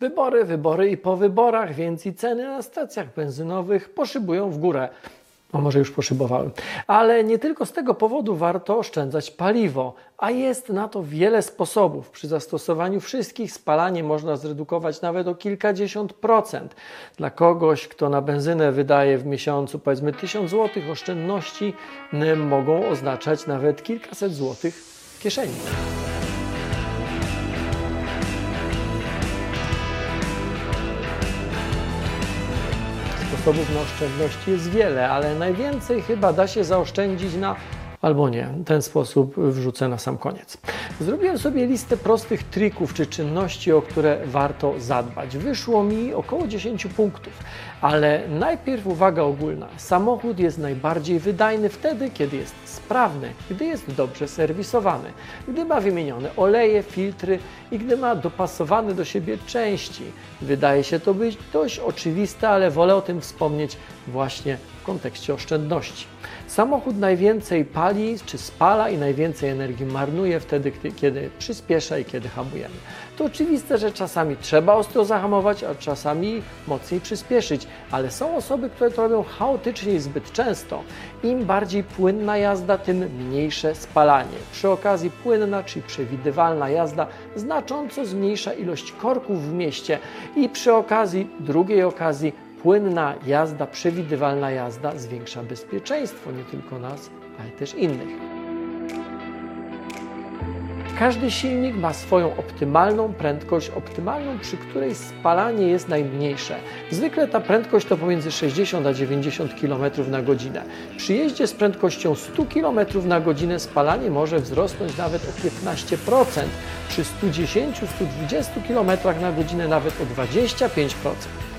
Wybory, wybory i po wyborach, więc i ceny na stacjach benzynowych poszybują w górę. A może już poszybowały. Ale nie tylko z tego powodu warto oszczędzać paliwo, a jest na to wiele sposobów. Przy zastosowaniu wszystkich spalanie można zredukować nawet o kilkadziesiąt procent. Dla kogoś, kto na benzynę wydaje w miesiącu powiedzmy 1000 zł, oszczędności mogą oznaczać nawet kilkaset złotych w kieszeni. Sposobów na oszczędności jest wiele, ale najwięcej chyba da się zaoszczędzić na albo nie. Ten sposób wrzucę na sam koniec. Zrobiłem sobie listę prostych trików czy czynności, o które warto zadbać. Wyszło mi około 10 punktów, ale najpierw uwaga ogólna. Samochód jest najbardziej wydajny wtedy, kiedy jest sprawny, gdy jest dobrze serwisowany, gdy ma wymienione oleje, filtry i gdy ma dopasowane do siebie części. Wydaje się to być dość oczywiste, ale wolę o tym wspomnieć właśnie kontekście oszczędności. Samochód najwięcej pali czy spala i najwięcej energii marnuje wtedy, kiedy przyspiesza i kiedy hamujemy. To oczywiste, że czasami trzeba ostro zahamować, a czasami mocniej przyspieszyć, ale są osoby, które to robią chaotycznie i zbyt często. Im bardziej płynna jazda, tym mniejsze spalanie. Przy okazji płynna, czyli przewidywalna jazda, znacząco zmniejsza ilość korków w mieście i przy okazji, drugiej okazji, płynna jazda, przewidywalna jazda zwiększa bezpieczeństwo nie tylko nas, ale też innych. Każdy silnik ma swoją optymalną prędkość, optymalną, przy której spalanie jest najmniejsze. Zwykle ta prędkość to pomiędzy 60 a 90 km na godzinę. Przy jeździe z prędkością 100 km na godzinę spalanie może wzrosnąć nawet o 15%, przy 110-120 km na godzinę nawet o 25%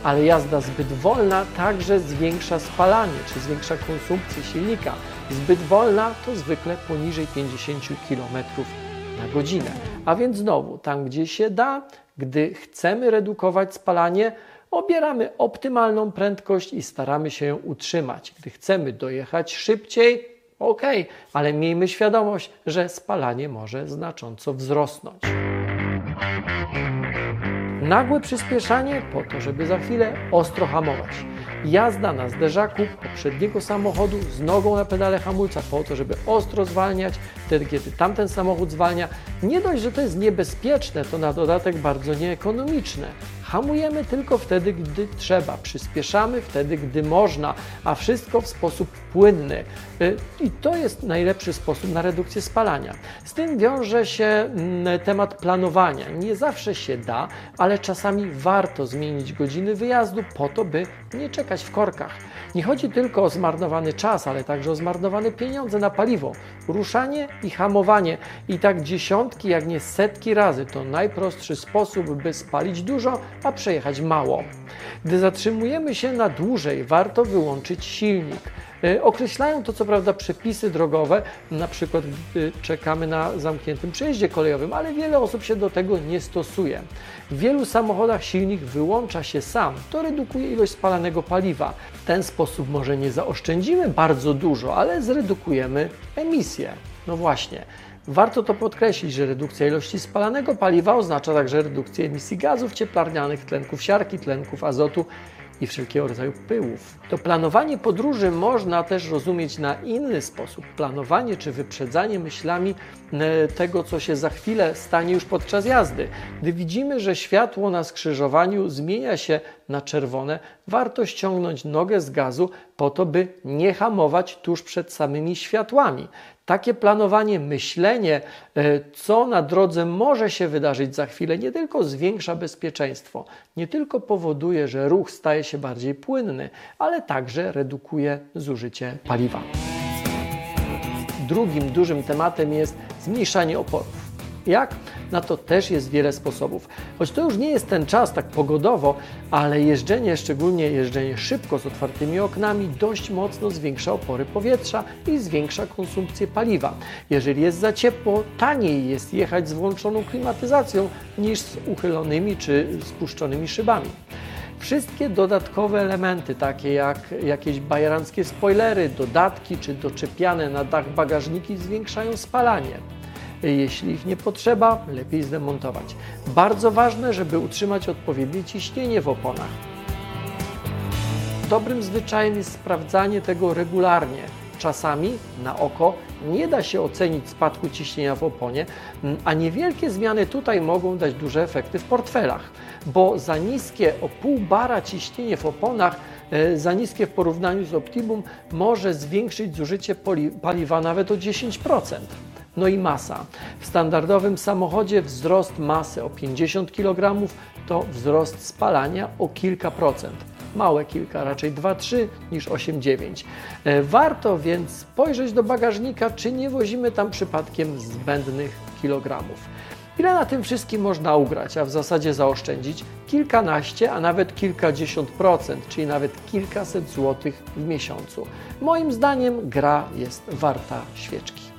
ale jazda zbyt wolna także zwiększa spalanie, czy zwiększa konsumpcję silnika. Zbyt wolna to zwykle poniżej 50 km na godzinę. A więc znowu, tam gdzie się da, gdy chcemy redukować spalanie, obieramy optymalną prędkość i staramy się ją utrzymać. Gdy chcemy dojechać szybciej, ok, ale miejmy świadomość, że spalanie może znacząco wzrosnąć. Nagłe przyspieszanie po to, żeby za chwilę ostro hamować. Jazda na zderzaku poprzedniego samochodu z nogą na pedale hamulca po to, żeby ostro zwalniać, wtedy kiedy tamten samochód zwalnia. Nie dość, że to jest niebezpieczne, to na dodatek bardzo nieekonomiczne. Hamujemy tylko wtedy, gdy trzeba, przyspieszamy wtedy, gdy można, a wszystko w sposób płynny. Y, I to jest najlepszy sposób na redukcję spalania. Z tym wiąże się mm, temat planowania. Nie zawsze się da, ale czasami warto zmienić godziny wyjazdu po to, by nie czekać w korkach. Nie chodzi tylko o zmarnowany czas, ale także o zmarnowane pieniądze na paliwo, ruszanie i hamowanie. I tak dziesiątki, jak nie setki razy to najprostszy sposób, by spalić dużo, a przejechać mało. Gdy zatrzymujemy się na dłużej, warto wyłączyć silnik. E, określają to co prawda przepisy drogowe, na przykład gdy czekamy na zamkniętym przejeździe kolejowym, ale wiele osób się do tego nie stosuje. W wielu samochodach silnik wyłącza się sam. To redukuje ilość spalanego paliwa. W ten sposób może nie zaoszczędzimy bardzo dużo, ale zredukujemy emisję. No właśnie. Warto to podkreślić, że redukcja ilości spalanego paliwa oznacza także redukcję emisji gazów cieplarnianych, tlenków siarki, tlenków azotu i wszelkiego rodzaju pyłów. To planowanie podróży można też rozumieć na inny sposób. Planowanie czy wyprzedzanie myślami e, tego, co się za chwilę stanie już podczas jazdy. Gdy widzimy, że światło na skrzyżowaniu zmienia się na czerwone, warto ściągnąć nogę z gazu po to, by nie hamować tuż przed samymi światłami. Takie planowanie, myślenie, e, co na drodze może się wydarzyć za chwilę, nie tylko zwiększa bezpieczeństwo, nie tylko powoduje, że ruch staje się bardziej płynny, ale także redukuje zużycie paliwa. Drugim dużym tematem jest zmniejszanie oporów. Jak? Na to też jest wiele sposobów. Choć to już nie jest ten czas tak pogodowo, ale jeżdżenie, szczególnie jeżdżenie szybko z otwartymi oknami, dość mocno zwiększa opory powietrza i zwiększa konsumpcję paliwa. Jeżeli jest za ciepło, taniej jest jechać z włączoną klimatyzacją niż z uchylonymi czy spuszczonymi szybami. Wszystkie dodatkowe elementy, takie jak jakieś bajeranckie spoilery, dodatki czy doczepiane na dach bagażniki, zwiększają spalanie. Jeśli ich nie potrzeba, lepiej zdemontować. Bardzo ważne, żeby utrzymać odpowiednie ciśnienie w oponach. Dobrym zwyczajem jest sprawdzanie tego regularnie. Czasami na oko nie da się ocenić spadku ciśnienia w oponie, mm, a niewielkie zmiany tutaj mogą dać duże efekty w portfelach, bo za niskie o pół bara ciśnienie w oponach, e, za niskie w porównaniu z optimum, może zwiększyć zużycie paliwa nawet o 10%. No i masa. W standardowym samochodzie wzrost masy o 50 kg to wzrost spalania o kilka procent małe kilka, raczej 2-3 niż 8-9. E, Warto więc spojrzeć do bagażnika, czy nie wozimy tam przypadkiem zbędnych kilogramów. Ile na tym wszystkim można ugrać, a w zasadzie zaoszczędzić? Kilkanaście, a nawet kilkadziesiąt procent, czyli nawet kilkaset złotych w miesiącu. Moim zdaniem gra jest warta świeczki.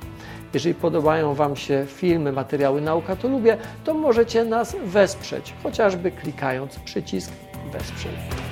Jeżeli podobają Wam się filmy, materiały Nauka to lubię, to możecie nas wesprzeć, chociażby klikając przycisk Wesprzyj.